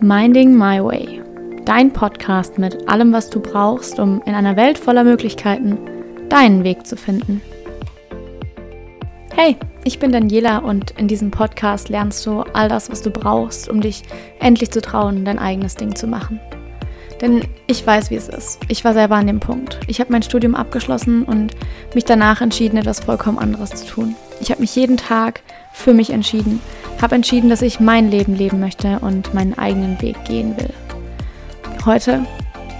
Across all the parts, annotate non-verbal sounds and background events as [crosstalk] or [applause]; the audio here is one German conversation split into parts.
Minding My Way, dein Podcast mit allem, was du brauchst, um in einer Welt voller Möglichkeiten deinen Weg zu finden. Hey, ich bin Daniela und in diesem Podcast lernst du all das, was du brauchst, um dich endlich zu trauen, dein eigenes Ding zu machen. Denn ich weiß, wie es ist. Ich war selber an dem Punkt. Ich habe mein Studium abgeschlossen und mich danach entschieden, etwas vollkommen anderes zu tun. Ich habe mich jeden Tag für mich entschieden, habe entschieden, dass ich mein Leben leben möchte und meinen eigenen Weg gehen will. Heute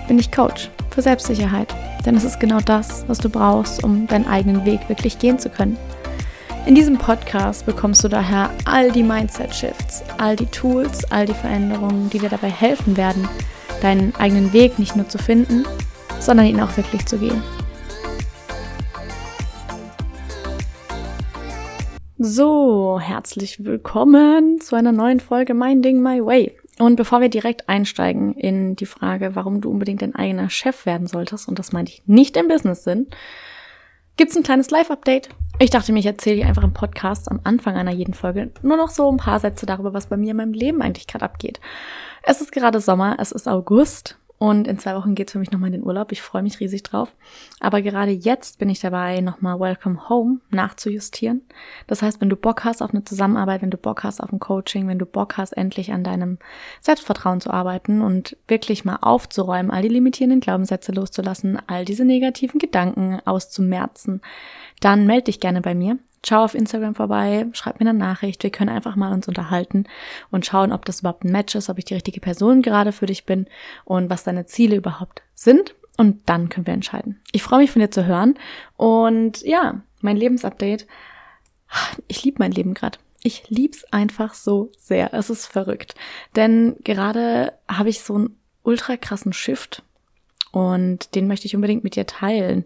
bin ich Coach für Selbstsicherheit, denn es ist genau das, was du brauchst, um deinen eigenen Weg wirklich gehen zu können. In diesem Podcast bekommst du daher all die Mindset-Shifts, all die Tools, all die Veränderungen, die dir dabei helfen werden, deinen eigenen Weg nicht nur zu finden, sondern ihn auch wirklich zu gehen. So, herzlich willkommen zu einer neuen Folge Mein Ding My Way. Und bevor wir direkt einsteigen in die Frage, warum du unbedingt dein eigener Chef werden solltest, und das meine ich nicht im Business-Sinn, gibt's ein kleines Live-Update. Ich dachte mir, ich erzähle dir einfach im Podcast am Anfang einer jeden Folge nur noch so ein paar Sätze darüber, was bei mir in meinem Leben eigentlich gerade abgeht. Es ist gerade Sommer, es ist August und in zwei Wochen geht's für mich nochmal in den Urlaub. Ich freue mich riesig drauf. Aber gerade jetzt bin ich dabei, nochmal Welcome Home nachzujustieren. Das heißt, wenn du Bock hast auf eine Zusammenarbeit, wenn du Bock hast auf ein Coaching, wenn du Bock hast, endlich an deinem Selbstvertrauen zu arbeiten und wirklich mal aufzuräumen, all die limitierenden Glaubenssätze loszulassen, all diese negativen Gedanken auszumerzen, dann melde dich gerne bei mir. Schau auf Instagram vorbei, schreib mir eine Nachricht. Wir können einfach mal uns unterhalten und schauen, ob das überhaupt ein Match ist, ob ich die richtige Person gerade für dich bin und was deine Ziele überhaupt sind. Und dann können wir entscheiden. Ich freue mich von dir zu hören. Und ja, mein Lebensupdate. Ich liebe mein Leben gerade. Ich lieb's einfach so sehr. Es ist verrückt. Denn gerade habe ich so einen ultra krassen Shift und den möchte ich unbedingt mit dir teilen.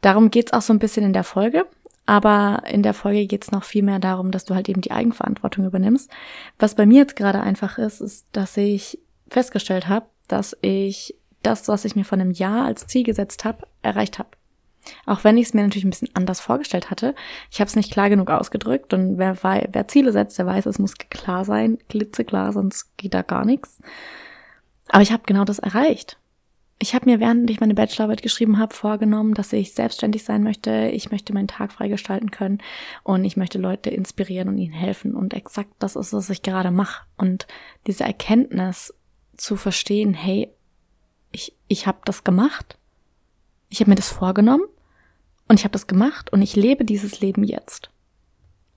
Darum geht's auch so ein bisschen in der Folge. Aber in der Folge geht es noch viel mehr darum, dass du halt eben die Eigenverantwortung übernimmst. Was bei mir jetzt gerade einfach ist, ist, dass ich festgestellt habe, dass ich das, was ich mir von einem Jahr als Ziel gesetzt habe, erreicht habe. Auch wenn ich es mir natürlich ein bisschen anders vorgestellt hatte. Ich habe es nicht klar genug ausgedrückt und wer, wer Ziele setzt, der weiß, es muss klar sein, klitzeklar, sonst geht da gar nichts. Aber ich habe genau das erreicht. Ich habe mir, während ich meine Bachelorarbeit geschrieben habe, vorgenommen, dass ich selbstständig sein möchte. Ich möchte meinen Tag freigestalten können und ich möchte Leute inspirieren und ihnen helfen. Und exakt das ist, was ich gerade mache. Und diese Erkenntnis zu verstehen, hey, ich, ich habe das gemacht. Ich habe mir das vorgenommen und ich habe das gemacht und ich lebe dieses Leben jetzt.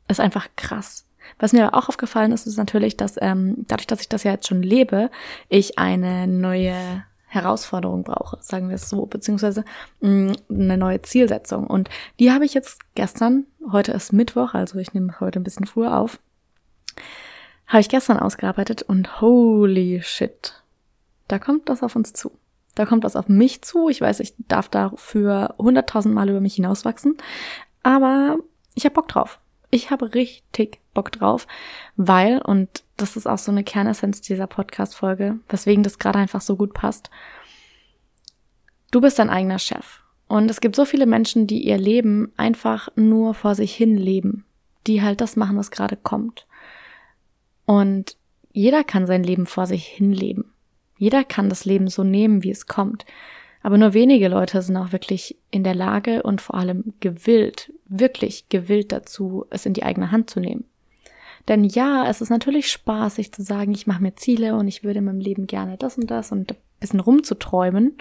Ist einfach krass. Was mir aber auch aufgefallen ist, ist natürlich, dass ähm, dadurch, dass ich das ja jetzt schon lebe, ich eine neue Herausforderung brauche, sagen wir es so, beziehungsweise mh, mm, eine neue Zielsetzung. Und die habe ich jetzt gestern, heute ist Mittwoch, also ich nehme heute ein bisschen früher auf, habe ich gestern ausgearbeitet und holy shit, da kommt das auf uns zu. Da kommt das auf mich zu. Ich weiß, ich darf dafür hunderttausend Mal über mich hinauswachsen, aber ich habe Bock drauf. Ich habe richtig Bock drauf, weil, und das ist auch so eine Kernessenz dieser Podcast-Folge, weswegen das gerade einfach so gut passt. Du bist dein eigener Chef. Und es gibt so viele Menschen, die ihr Leben einfach nur vor sich hin leben, die halt das machen, was gerade kommt. Und jeder kann sein Leben vor sich hin leben. Jeder kann das Leben so nehmen, wie es kommt. Aber nur wenige Leute sind auch wirklich in der Lage und vor allem gewillt, wirklich gewillt dazu, es in die eigene Hand zu nehmen. Denn ja, es ist natürlich spaßig zu sagen, ich mache mir Ziele und ich würde in meinem Leben gerne das und das und ein bisschen rumzuträumen,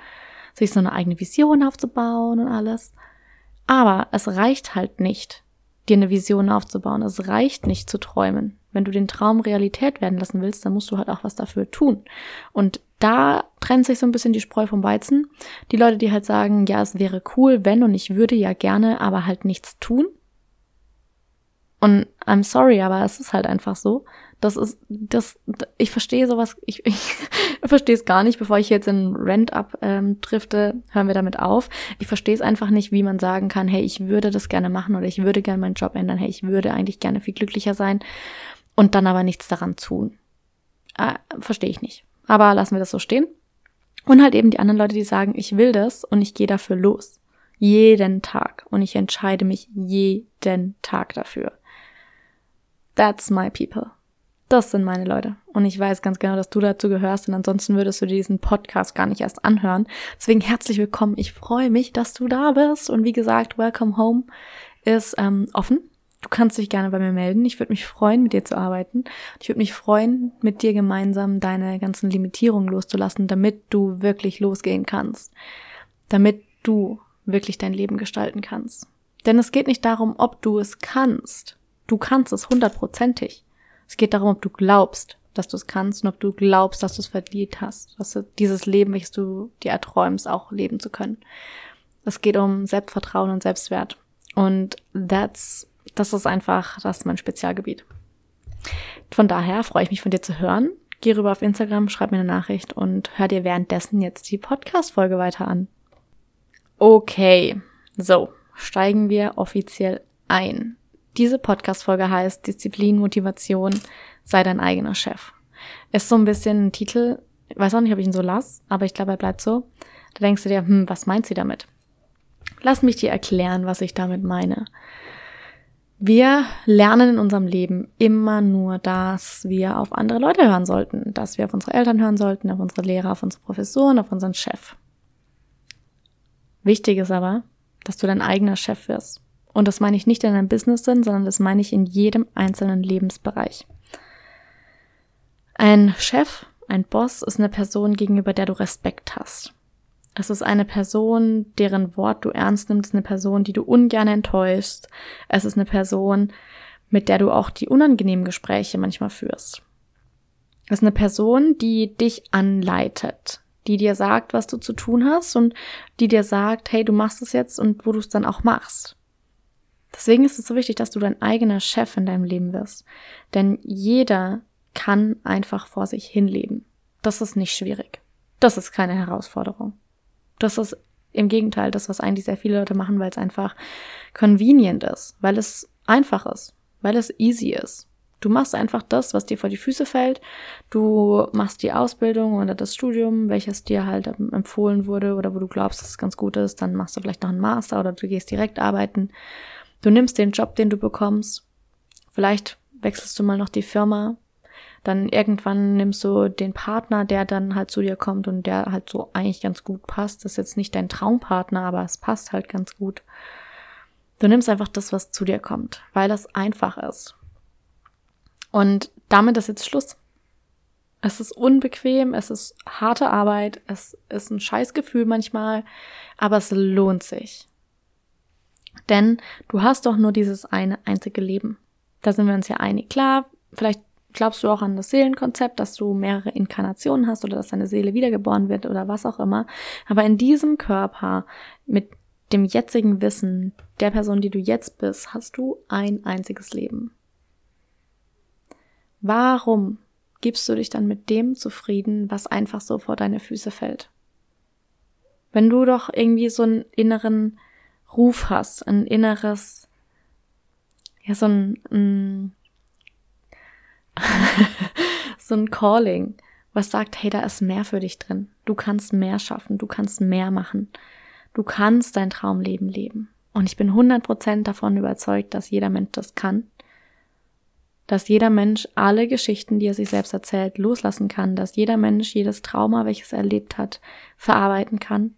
sich so eine eigene Vision aufzubauen und alles. Aber es reicht halt nicht, dir eine Vision aufzubauen. Es reicht nicht zu träumen. Wenn du den Traum Realität werden lassen willst, dann musst du halt auch was dafür tun. Und da trennt sich so ein bisschen die Spreu vom Weizen. Die Leute, die halt sagen, ja, es wäre cool, wenn und ich würde ja gerne, aber halt nichts tun. Und I'm sorry, aber es ist halt einfach so. Das ist, das, ich verstehe sowas, ich, ich [laughs] verstehe es gar nicht, bevor ich jetzt in Rent up ähm, hören wir damit auf. Ich verstehe es einfach nicht, wie man sagen kann, hey, ich würde das gerne machen oder ich würde gerne meinen Job ändern, hey, ich würde eigentlich gerne viel glücklicher sein und dann aber nichts daran tun. Äh, verstehe ich nicht. Aber lassen wir das so stehen. Und halt eben die anderen Leute, die sagen, ich will das und ich gehe dafür los. Jeden Tag. Und ich entscheide mich jeden Tag dafür. That's my people. Das sind meine Leute. und ich weiß ganz genau, dass du dazu gehörst und ansonsten würdest du diesen Podcast gar nicht erst anhören. Deswegen herzlich willkommen. Ich freue mich, dass du da bist und wie gesagt, Welcome Home ist ähm, offen. Du kannst dich gerne bei mir melden. Ich würde mich freuen, mit dir zu arbeiten. Ich würde mich freuen, mit dir gemeinsam deine ganzen Limitierungen loszulassen, damit du wirklich losgehen kannst. Damit du wirklich dein Leben gestalten kannst. Denn es geht nicht darum, ob du es kannst. Du kannst es hundertprozentig. Es geht darum, ob du glaubst, dass du es kannst und ob du glaubst, dass du es verdient hast, dass du dieses Leben, welches du dir erträumst, auch leben zu können. Es geht um Selbstvertrauen und Selbstwert. Und that's, das ist einfach, das ist mein Spezialgebiet. Von daher freue ich mich von dir zu hören. Geh rüber auf Instagram, schreib mir eine Nachricht und hör dir währenddessen jetzt die Podcast-Folge weiter an. Okay, so, steigen wir offiziell ein. Diese Podcast-Folge heißt Disziplin, Motivation, sei dein eigener Chef. Ist so ein bisschen ein Titel, ich weiß auch nicht, ob ich ihn so lasse, aber ich glaube, er bleibt so. Da denkst du dir, hm, was meint sie damit? Lass mich dir erklären, was ich damit meine. Wir lernen in unserem Leben immer nur, dass wir auf andere Leute hören sollten, dass wir auf unsere Eltern hören sollten, auf unsere Lehrer, auf unsere Professoren, auf unseren Chef. Wichtig ist aber, dass du dein eigener Chef wirst. Und das meine ich nicht in deinem Business-Sinn, sondern das meine ich in jedem einzelnen Lebensbereich. Ein Chef, ein Boss ist eine Person, gegenüber der du Respekt hast. Es ist eine Person, deren Wort du ernst nimmst, eine Person, die du ungern enttäuschst. Es ist eine Person, mit der du auch die unangenehmen Gespräche manchmal führst. Es ist eine Person, die dich anleitet, die dir sagt, was du zu tun hast und die dir sagt, hey, du machst es jetzt und wo du es dann auch machst. Deswegen ist es so wichtig, dass du dein eigener Chef in deinem Leben wirst. Denn jeder kann einfach vor sich hinleben. Das ist nicht schwierig. Das ist keine Herausforderung. Das ist im Gegenteil das, was eigentlich sehr viele Leute machen, weil es einfach convenient ist, weil es einfach ist, weil es easy ist. Du machst einfach das, was dir vor die Füße fällt. Du machst die Ausbildung oder das Studium, welches dir halt empfohlen wurde oder wo du glaubst, dass es ganz gut ist. Dann machst du vielleicht noch einen Master oder du gehst direkt arbeiten. Du nimmst den Job, den du bekommst. Vielleicht wechselst du mal noch die Firma. Dann irgendwann nimmst du den Partner, der dann halt zu dir kommt und der halt so eigentlich ganz gut passt. Das ist jetzt nicht dein Traumpartner, aber es passt halt ganz gut. Du nimmst einfach das, was zu dir kommt, weil das einfach ist. Und damit ist jetzt Schluss. Es ist unbequem, es ist harte Arbeit, es ist ein Scheißgefühl manchmal, aber es lohnt sich. Denn du hast doch nur dieses eine einzige Leben. Da sind wir uns ja einig. Klar, vielleicht glaubst du auch an das Seelenkonzept, dass du mehrere Inkarnationen hast oder dass deine Seele wiedergeboren wird oder was auch immer. Aber in diesem Körper, mit dem jetzigen Wissen der Person, die du jetzt bist, hast du ein einziges Leben. Warum gibst du dich dann mit dem zufrieden, was einfach so vor deine Füße fällt? Wenn du doch irgendwie so einen inneren Ruf hast, ein inneres, ja, so ein, ein [laughs] so ein Calling, was sagt, hey, da ist mehr für dich drin. Du kannst mehr schaffen, du kannst mehr machen. Du kannst dein Traumleben leben. Und ich bin 100% davon überzeugt, dass jeder Mensch das kann. Dass jeder Mensch alle Geschichten, die er sich selbst erzählt, loslassen kann. Dass jeder Mensch jedes Trauma, welches er erlebt hat, verarbeiten kann.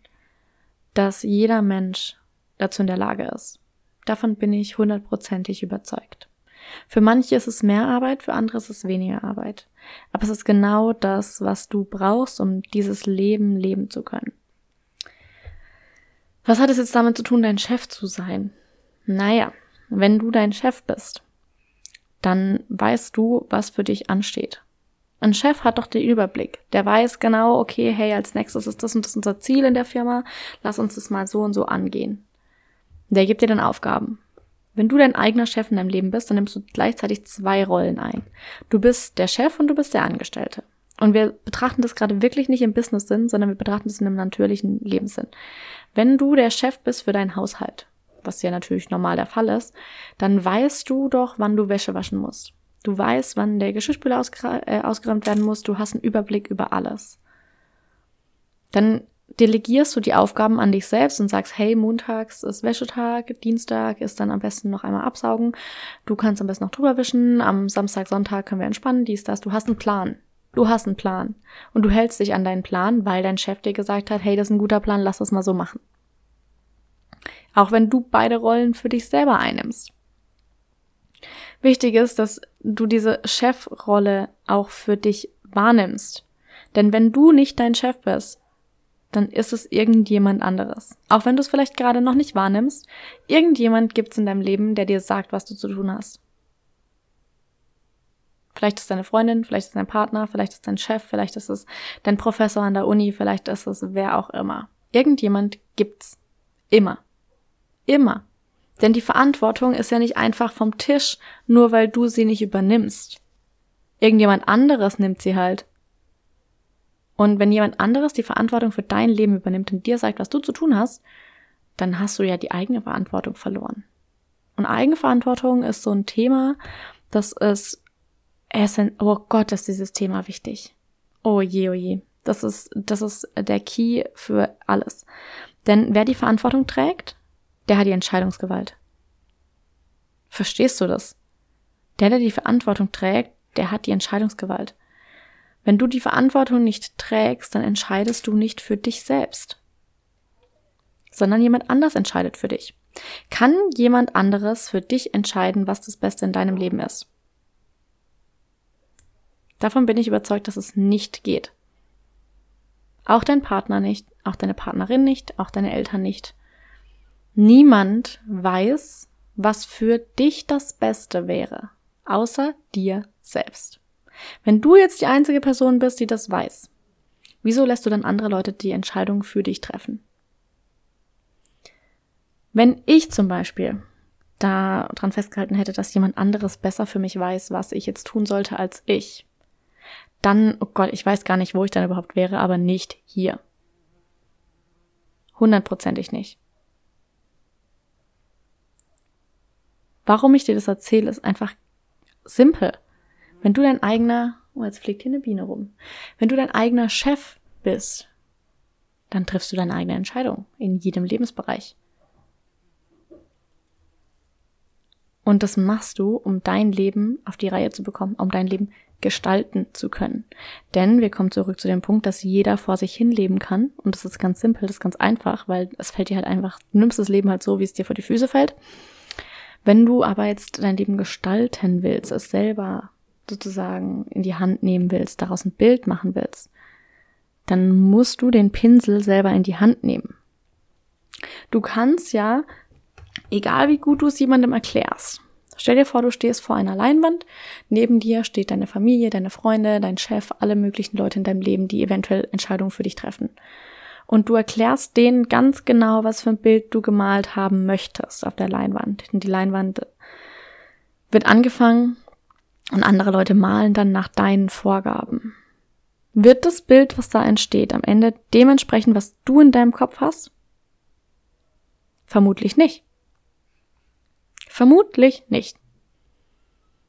Dass jeder Mensch dazu in der Lage ist. Davon bin ich hundertprozentig überzeugt. Für manche ist es mehr Arbeit, für andere ist es weniger Arbeit. Aber es ist genau das, was du brauchst, um dieses Leben leben zu können. Was hat es jetzt damit zu tun, dein Chef zu sein? Naja, wenn du dein Chef bist, dann weißt du, was für dich ansteht. Ein Chef hat doch den Überblick. Der weiß genau, okay, hey, als nächstes ist das und das unser Ziel in der Firma. Lass uns das mal so und so angehen. Der gibt dir dann Aufgaben. Wenn du dein eigener Chef in deinem Leben bist, dann nimmst du gleichzeitig zwei Rollen ein. Du bist der Chef und du bist der Angestellte. Und wir betrachten das gerade wirklich nicht im Business-Sinn, sondern wir betrachten das in einem natürlichen Lebenssinn. Wenn du der Chef bist für deinen Haushalt, was ja natürlich normal der Fall ist, dann weißt du doch, wann du Wäsche waschen musst. Du weißt, wann der Geschirrspüler äh, ausgeräumt werden muss. Du hast einen Überblick über alles. Dann delegierst du die Aufgaben an dich selbst und sagst, hey, montags ist Wäschetag, Dienstag ist dann am besten noch einmal absaugen, du kannst am besten noch drüber wischen, am Samstag, Sonntag können wir entspannen, dies, das, du hast einen Plan. Du hast einen Plan und du hältst dich an deinen Plan, weil dein Chef dir gesagt hat, hey, das ist ein guter Plan, lass das mal so machen. Auch wenn du beide Rollen für dich selber einnimmst. Wichtig ist, dass du diese Chefrolle auch für dich wahrnimmst. Denn wenn du nicht dein Chef bist, dann ist es irgendjemand anderes. Auch wenn du es vielleicht gerade noch nicht wahrnimmst, irgendjemand gibt es in deinem Leben, der dir sagt, was du zu tun hast. Vielleicht ist es deine Freundin, vielleicht ist es dein Partner, vielleicht ist es dein Chef, vielleicht ist es dein Professor an der Uni, vielleicht ist es wer auch immer. Irgendjemand gibt's. Immer. Immer. Denn die Verantwortung ist ja nicht einfach vom Tisch, nur weil du sie nicht übernimmst. Irgendjemand anderes nimmt sie halt. Und wenn jemand anderes die Verantwortung für dein Leben übernimmt und dir sagt, was du zu tun hast, dann hast du ja die eigene Verantwortung verloren. Und Eigenverantwortung ist so ein Thema, das ist, oh Gott, ist dieses Thema wichtig. Oh je, oh je. Das ist, das ist der Key für alles. Denn wer die Verantwortung trägt, der hat die Entscheidungsgewalt. Verstehst du das? Der, der die Verantwortung trägt, der hat die Entscheidungsgewalt. Wenn du die Verantwortung nicht trägst, dann entscheidest du nicht für dich selbst, sondern jemand anders entscheidet für dich. Kann jemand anderes für dich entscheiden, was das Beste in deinem Leben ist? Davon bin ich überzeugt, dass es nicht geht. Auch dein Partner nicht, auch deine Partnerin nicht, auch deine Eltern nicht. Niemand weiß, was für dich das Beste wäre, außer dir selbst. Wenn du jetzt die einzige Person bist, die das weiß, wieso lässt du dann andere Leute die Entscheidung für dich treffen? Wenn ich zum Beispiel daran festgehalten hätte, dass jemand anderes besser für mich weiß, was ich jetzt tun sollte als ich, dann, oh Gott, ich weiß gar nicht, wo ich dann überhaupt wäre, aber nicht hier. Hundertprozentig nicht. Warum ich dir das erzähle, ist einfach simpel. Wenn du dein eigener, oh, jetzt fliegt hier eine Biene rum. Wenn du dein eigener Chef bist, dann triffst du deine eigene Entscheidung in jedem Lebensbereich. Und das machst du, um dein Leben auf die Reihe zu bekommen, um dein Leben gestalten zu können. Denn wir kommen zurück zu dem Punkt, dass jeder vor sich hin leben kann. Und das ist ganz simpel, das ist ganz einfach, weil es fällt dir halt einfach, du nimmst das Leben halt so, wie es dir vor die Füße fällt. Wenn du aber jetzt dein Leben gestalten willst, es selber sozusagen in die Hand nehmen willst, daraus ein Bild machen willst, dann musst du den Pinsel selber in die Hand nehmen. Du kannst ja, egal wie gut du es jemandem erklärst, stell dir vor, du stehst vor einer Leinwand, neben dir steht deine Familie, deine Freunde, dein Chef, alle möglichen Leute in deinem Leben, die eventuell Entscheidungen für dich treffen und du erklärst denen ganz genau, was für ein Bild du gemalt haben möchtest auf der Leinwand. Und die Leinwand wird angefangen und andere Leute malen dann nach deinen Vorgaben. Wird das Bild, was da entsteht, am Ende dementsprechend, was du in deinem Kopf hast? Vermutlich nicht. Vermutlich nicht.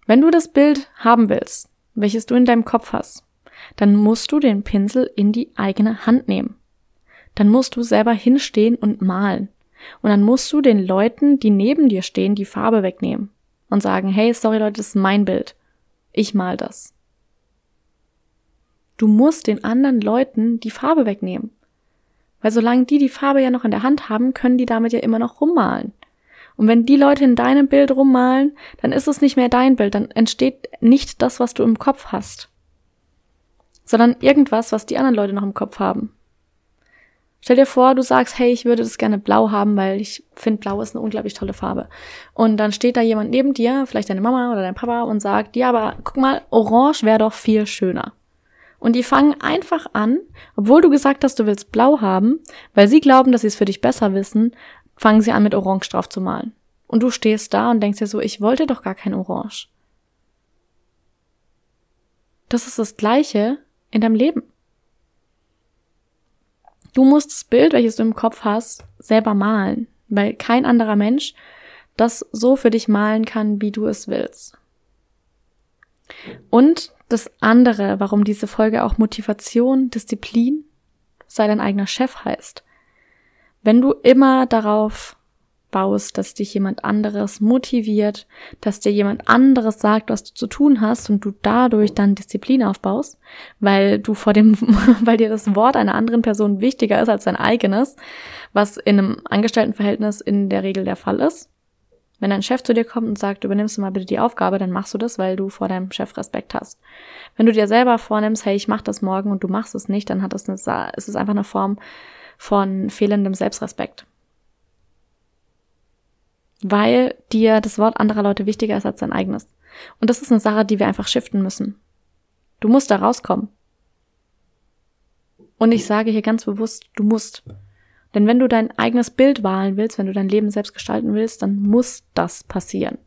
Wenn du das Bild haben willst, welches du in deinem Kopf hast, dann musst du den Pinsel in die eigene Hand nehmen dann musst du selber hinstehen und malen. Und dann musst du den Leuten, die neben dir stehen, die Farbe wegnehmen und sagen, hey, sorry Leute, das ist mein Bild. Ich mal das. Du musst den anderen Leuten die Farbe wegnehmen. Weil solange die die Farbe ja noch in der Hand haben, können die damit ja immer noch rummalen. Und wenn die Leute in deinem Bild rummalen, dann ist es nicht mehr dein Bild, dann entsteht nicht das, was du im Kopf hast, sondern irgendwas, was die anderen Leute noch im Kopf haben. Stell dir vor, du sagst, hey, ich würde das gerne blau haben, weil ich finde, blau ist eine unglaublich tolle Farbe. Und dann steht da jemand neben dir, vielleicht deine Mama oder dein Papa, und sagt, ja, aber guck mal, orange wäre doch viel schöner. Und die fangen einfach an, obwohl du gesagt hast, du willst blau haben, weil sie glauben, dass sie es für dich besser wissen, fangen sie an, mit orange drauf zu malen. Und du stehst da und denkst dir so, ich wollte doch gar kein orange. Das ist das Gleiche in deinem Leben. Du musst das Bild, welches du im Kopf hast, selber malen, weil kein anderer Mensch das so für dich malen kann, wie du es willst. Und das andere, warum diese Folge auch Motivation, Disziplin, sei dein eigener Chef heißt. Wenn du immer darauf baust, dass dich jemand anderes motiviert, dass dir jemand anderes sagt, was du zu tun hast und du dadurch dann Disziplin aufbaust, weil du vor dem, [laughs] weil dir das Wort einer anderen Person wichtiger ist als dein eigenes, was in einem Angestelltenverhältnis in der Regel der Fall ist. Wenn dein Chef zu dir kommt und sagt, übernimmst du mal bitte die Aufgabe, dann machst du das, weil du vor deinem Chef Respekt hast. Wenn du dir selber vornimmst, hey, ich mach das morgen und du machst es nicht, dann hat das eine, ist es einfach eine Form von fehlendem Selbstrespekt. Weil dir das Wort anderer Leute wichtiger ist als dein eigenes. Und das ist eine Sache, die wir einfach shiften müssen. Du musst da rauskommen. Und ich sage hier ganz bewusst, du musst. Denn wenn du dein eigenes Bild wahlen willst, wenn du dein Leben selbst gestalten willst, dann muss das passieren.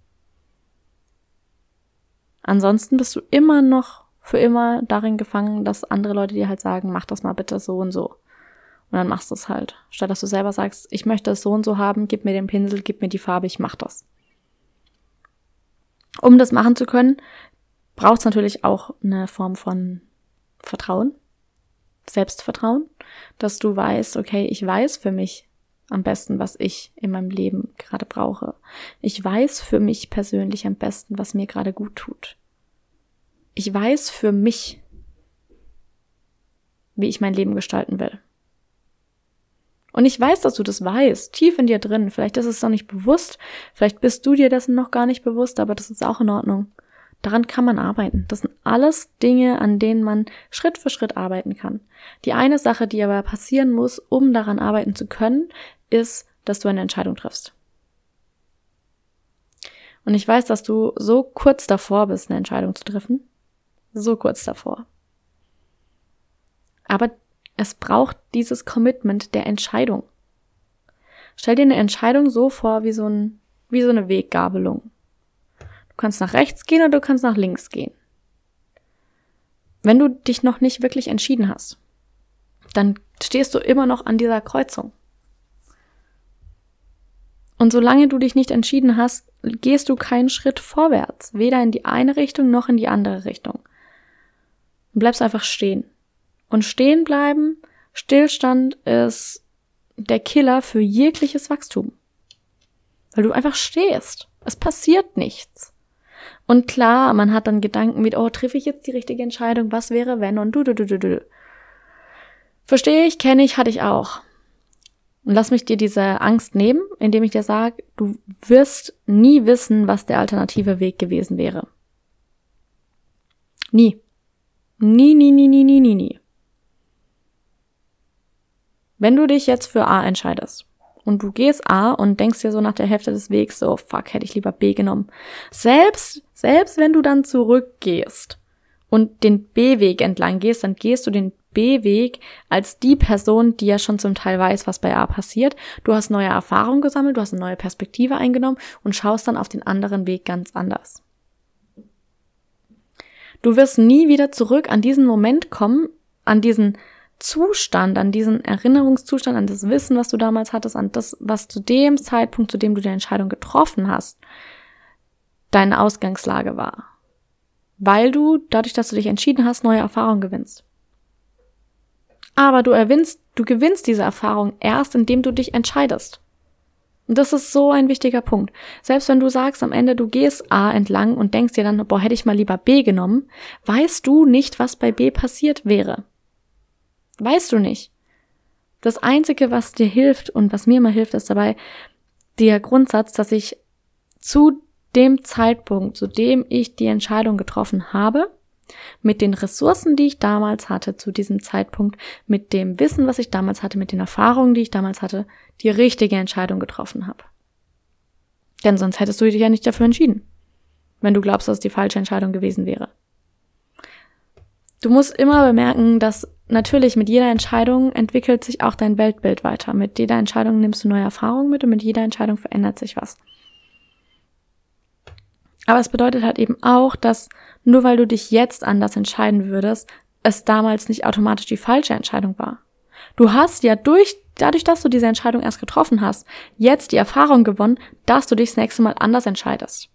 Ansonsten bist du immer noch für immer darin gefangen, dass andere Leute dir halt sagen, mach das mal bitte so und so. Und dann machst du es halt. Statt dass du selber sagst, ich möchte es so und so haben, gib mir den Pinsel, gib mir die Farbe, ich mach das. Um das machen zu können, braucht es natürlich auch eine Form von Vertrauen. Selbstvertrauen, dass du weißt, okay, ich weiß für mich am besten, was ich in meinem Leben gerade brauche. Ich weiß für mich persönlich am besten, was mir gerade gut tut. Ich weiß für mich, wie ich mein Leben gestalten will. Und ich weiß, dass du das weißt, tief in dir drin. Vielleicht ist es noch nicht bewusst, vielleicht bist du dir dessen noch gar nicht bewusst, aber das ist auch in Ordnung. Daran kann man arbeiten. Das sind alles Dinge, an denen man Schritt für Schritt arbeiten kann. Die eine Sache, die aber passieren muss, um daran arbeiten zu können, ist, dass du eine Entscheidung triffst. Und ich weiß, dass du so kurz davor bist, eine Entscheidung zu treffen. So kurz davor. Aber es braucht dieses Commitment der Entscheidung. Stell dir eine Entscheidung so vor wie so, ein, wie so eine Weggabelung kannst nach rechts gehen oder du kannst nach links gehen. Wenn du dich noch nicht wirklich entschieden hast, dann stehst du immer noch an dieser Kreuzung. Und solange du dich nicht entschieden hast, gehst du keinen Schritt vorwärts, weder in die eine Richtung noch in die andere Richtung. Du bleibst einfach stehen. Und stehen bleiben, Stillstand ist der Killer für jegliches Wachstum. Weil du einfach stehst. Es passiert nichts. Und klar, man hat dann Gedanken mit, oh, treffe ich jetzt die richtige Entscheidung? Was wäre, wenn? Und du, du, du, du, du. Verstehe ich, kenne ich, hatte ich auch. Und lass mich dir diese Angst nehmen, indem ich dir sage, du wirst nie wissen, was der alternative Weg gewesen wäre. Nie. Nie, nie, nie, nie, nie, nie, nie. Wenn du dich jetzt für A entscheidest, und du gehst A und denkst dir so nach der Hälfte des Wegs so, fuck, hätte ich lieber B genommen. Selbst, selbst wenn du dann zurückgehst und den B-Weg entlang gehst, dann gehst du den B-Weg als die Person, die ja schon zum Teil weiß, was bei A passiert. Du hast neue Erfahrungen gesammelt, du hast eine neue Perspektive eingenommen und schaust dann auf den anderen Weg ganz anders. Du wirst nie wieder zurück an diesen Moment kommen, an diesen Zustand, an diesen Erinnerungszustand, an das Wissen, was du damals hattest, an das, was zu dem Zeitpunkt, zu dem du die Entscheidung getroffen hast, deine Ausgangslage war. Weil du, dadurch, dass du dich entschieden hast, neue Erfahrungen gewinnst. Aber du erwinnst, du gewinnst diese Erfahrung erst, indem du dich entscheidest. Und das ist so ein wichtiger Punkt. Selbst wenn du sagst am Ende, du gehst A entlang und denkst dir dann, boah, hätte ich mal lieber B genommen, weißt du nicht, was bei B passiert wäre. Weißt du nicht. Das Einzige, was dir hilft und was mir immer hilft, ist dabei der Grundsatz, dass ich zu dem Zeitpunkt, zu dem ich die Entscheidung getroffen habe, mit den Ressourcen, die ich damals hatte, zu diesem Zeitpunkt, mit dem Wissen, was ich damals hatte, mit den Erfahrungen, die ich damals hatte, die richtige Entscheidung getroffen habe. Denn sonst hättest du dich ja nicht dafür entschieden, wenn du glaubst, dass es die falsche Entscheidung gewesen wäre. Du musst immer bemerken, dass natürlich mit jeder Entscheidung entwickelt sich auch dein Weltbild weiter. Mit jeder Entscheidung nimmst du neue Erfahrungen mit und mit jeder Entscheidung verändert sich was. Aber es bedeutet halt eben auch, dass nur weil du dich jetzt anders entscheiden würdest, es damals nicht automatisch die falsche Entscheidung war. Du hast ja durch, dadurch, dass du diese Entscheidung erst getroffen hast, jetzt die Erfahrung gewonnen, dass du dich das nächste Mal anders entscheidest.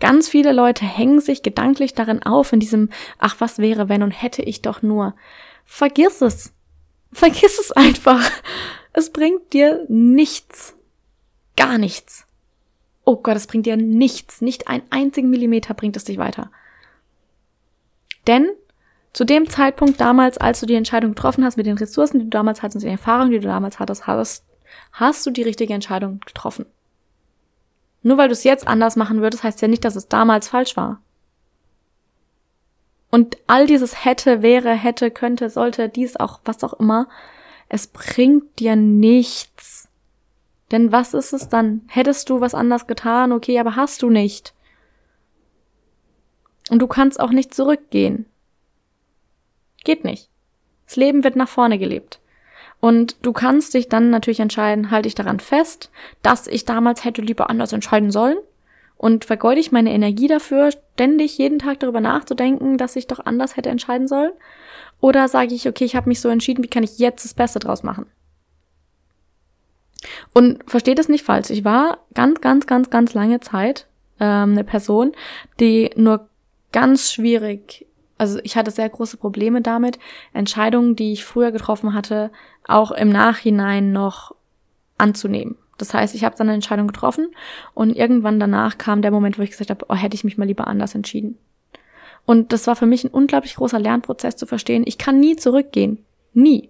Ganz viele Leute hängen sich gedanklich darin auf, in diesem, ach, was wäre, wenn und hätte ich doch nur. Vergiss es. Vergiss es einfach. Es bringt dir nichts. Gar nichts. Oh Gott, es bringt dir nichts. Nicht einen einzigen Millimeter bringt es dich weiter. Denn zu dem Zeitpunkt damals, als du die Entscheidung getroffen hast, mit den Ressourcen, die du damals hattest, mit den Erfahrungen, die du damals hattest, hast, hast du die richtige Entscheidung getroffen. Nur weil du es jetzt anders machen würdest, heißt ja nicht, dass es damals falsch war. Und all dieses hätte, wäre, hätte, könnte, sollte, dies auch, was auch immer, es bringt dir nichts. Denn was ist es dann? Hättest du was anders getan? Okay, aber hast du nicht. Und du kannst auch nicht zurückgehen. Geht nicht. Das Leben wird nach vorne gelebt. Und du kannst dich dann natürlich entscheiden, halte ich daran fest, dass ich damals hätte lieber anders entscheiden sollen und vergeude ich meine Energie dafür, ständig jeden Tag darüber nachzudenken, dass ich doch anders hätte entscheiden sollen? Oder sage ich, okay, ich habe mich so entschieden, wie kann ich jetzt das Beste draus machen? Und versteht es nicht falsch, ich war ganz, ganz, ganz, ganz lange Zeit ähm, eine Person, die nur ganz schwierig also ich hatte sehr große Probleme damit, Entscheidungen, die ich früher getroffen hatte, auch im Nachhinein noch anzunehmen. Das heißt, ich habe dann eine Entscheidung getroffen und irgendwann danach kam der Moment, wo ich gesagt habe, oh, hätte ich mich mal lieber anders entschieden. Und das war für mich ein unglaublich großer Lernprozess zu verstehen, ich kann nie zurückgehen. Nie.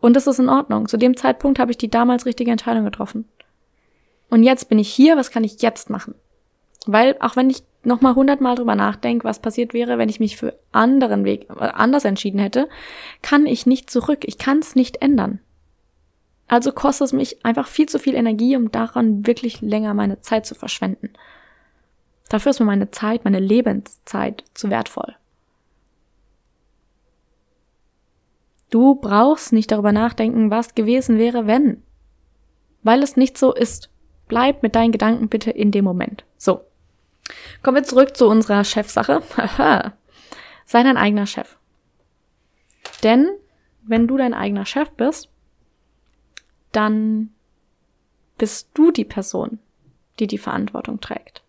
Und das ist in Ordnung. Zu dem Zeitpunkt habe ich die damals richtige Entscheidung getroffen. Und jetzt bin ich hier, was kann ich jetzt machen? Weil auch wenn ich nochmal hundertmal drüber nachdenke, was passiert wäre, wenn ich mich für anderen Weg äh, anders entschieden hätte, kann ich nicht zurück. Ich kann es nicht ändern. Also kostet es mich einfach viel zu viel Energie, um daran wirklich länger meine Zeit zu verschwenden. Dafür ist mir meine Zeit, meine Lebenszeit zu wertvoll. Du brauchst nicht darüber nachdenken, was gewesen wäre, wenn. Weil es nicht so ist. Bleib mit deinen Gedanken bitte in dem Moment. So. Kommen wir zurück zu unserer Chefsache. Sei dein eigener Chef. Denn wenn du dein eigener Chef bist, dann bist du die Person, die die Verantwortung trägt.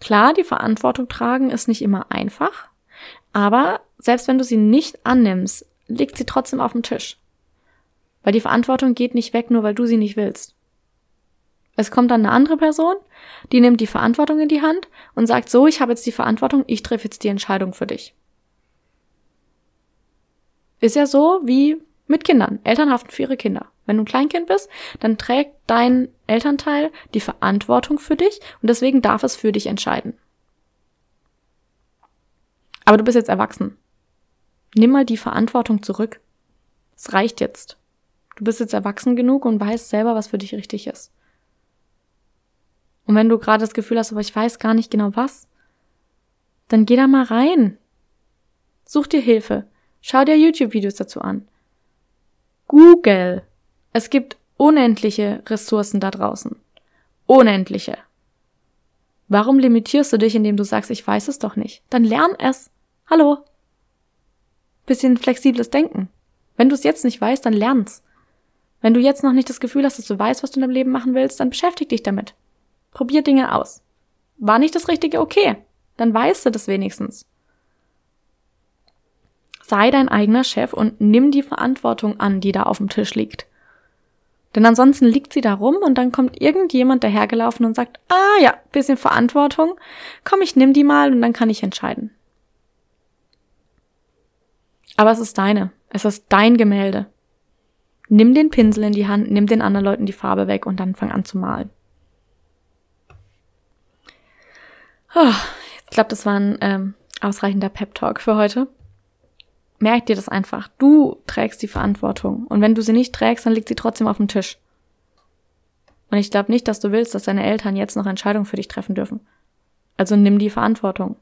Klar, die Verantwortung tragen ist nicht immer einfach, aber selbst wenn du sie nicht annimmst, liegt sie trotzdem auf dem Tisch. Weil die Verantwortung geht nicht weg, nur weil du sie nicht willst. Es kommt dann eine andere Person, die nimmt die Verantwortung in die Hand und sagt so, ich habe jetzt die Verantwortung, ich treffe jetzt die Entscheidung für dich. Ist ja so wie mit Kindern. Eltern haften für ihre Kinder. Wenn du ein Kleinkind bist, dann trägt dein Elternteil die Verantwortung für dich und deswegen darf es für dich entscheiden. Aber du bist jetzt erwachsen. Nimm mal die Verantwortung zurück. Es reicht jetzt. Du bist jetzt erwachsen genug und weißt selber, was für dich richtig ist. Und wenn du gerade das Gefühl hast, aber ich weiß gar nicht genau was, dann geh da mal rein. Such dir Hilfe. Schau dir YouTube-Videos dazu an. Google. Es gibt unendliche Ressourcen da draußen. Unendliche. Warum limitierst du dich, indem du sagst, ich weiß es doch nicht? Dann lern es. Hallo. Bisschen flexibles Denken. Wenn du es jetzt nicht weißt, dann lern's. Wenn du jetzt noch nicht das Gefühl hast, dass du weißt, was du in deinem Leben machen willst, dann beschäftig dich damit. Probier Dinge aus. War nicht das Richtige? Okay. Dann weißt du das wenigstens. Sei dein eigener Chef und nimm die Verantwortung an, die da auf dem Tisch liegt. Denn ansonsten liegt sie da rum und dann kommt irgendjemand dahergelaufen und sagt, ah ja, bisschen Verantwortung, komm, ich nimm die mal und dann kann ich entscheiden. Aber es ist deine, es ist dein Gemälde. Nimm den Pinsel in die Hand, nimm den anderen Leuten die Farbe weg und dann fang an zu malen. Oh, ich glaube, das war ein ähm, ausreichender Pep-Talk für heute. Merk dir das einfach. Du trägst die Verantwortung. Und wenn du sie nicht trägst, dann liegt sie trotzdem auf dem Tisch. Und ich glaube nicht, dass du willst, dass deine Eltern jetzt noch Entscheidungen für dich treffen dürfen. Also nimm die Verantwortung.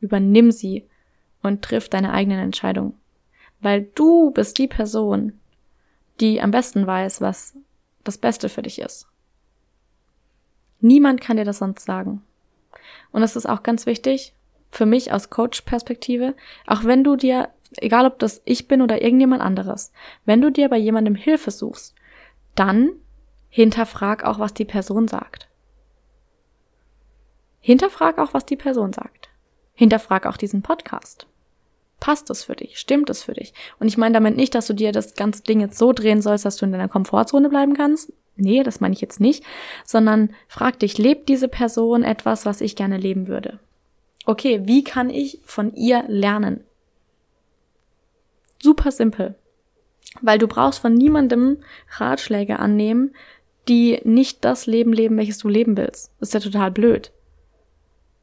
Übernimm sie und triff deine eigenen Entscheidungen. Weil du bist die Person, die am besten weiß, was das Beste für dich ist. Niemand kann dir das sonst sagen. Und das ist auch ganz wichtig für mich aus Coach-Perspektive, auch wenn du dir, egal ob das ich bin oder irgendjemand anderes, wenn du dir bei jemandem Hilfe suchst, dann hinterfrag auch, was die Person sagt. Hinterfrag auch, was die Person sagt. Hinterfrag auch diesen Podcast. Passt es für dich? Stimmt es für dich? Und ich meine damit nicht, dass du dir das ganze Ding jetzt so drehen sollst, dass du in deiner Komfortzone bleiben kannst. Nee, das meine ich jetzt nicht, sondern frag dich, lebt diese Person etwas, was ich gerne leben würde? Okay, wie kann ich von ihr lernen? Super simpel. Weil du brauchst von niemandem Ratschläge annehmen, die nicht das Leben leben, welches du leben willst. Das ist ja total blöd.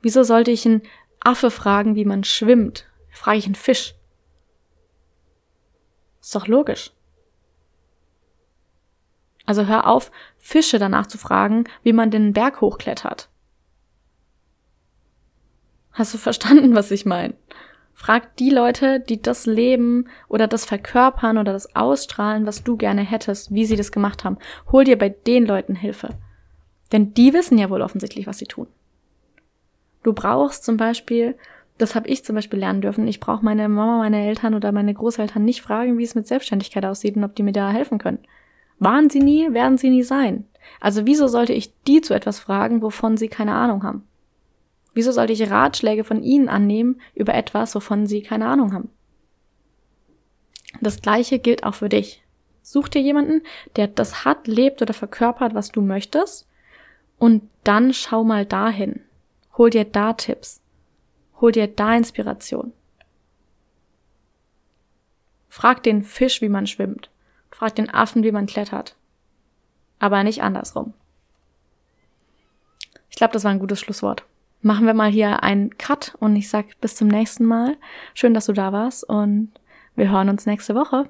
Wieso sollte ich einen Affe fragen, wie man schwimmt? frage ich einen Fisch. Ist doch logisch. Also hör auf, Fische danach zu fragen, wie man den Berg hochklettert. Hast du verstanden, was ich meine? Frag die Leute, die das leben oder das verkörpern oder das ausstrahlen, was du gerne hättest, wie sie das gemacht haben. Hol dir bei den Leuten Hilfe. Denn die wissen ja wohl offensichtlich, was sie tun. Du brauchst zum Beispiel das habe ich zum Beispiel lernen dürfen. Ich brauche meine Mama, meine Eltern oder meine Großeltern nicht fragen, wie es mit Selbstständigkeit aussieht und ob die mir da helfen können. Waren sie nie, werden sie nie sein. Also wieso sollte ich die zu etwas fragen, wovon sie keine Ahnung haben? Wieso sollte ich Ratschläge von ihnen annehmen über etwas, wovon sie keine Ahnung haben? Das gleiche gilt auch für dich. Such dir jemanden, der das hat, lebt oder verkörpert, was du möchtest, und dann schau mal dahin. Hol dir da Tipps. Hol dir da Inspiration. Frag den Fisch, wie man schwimmt. Frag den Affen, wie man klettert. Aber nicht andersrum. Ich glaube, das war ein gutes Schlusswort. Machen wir mal hier einen Cut und ich sag bis zum nächsten Mal. Schön, dass du da warst und wir hören uns nächste Woche.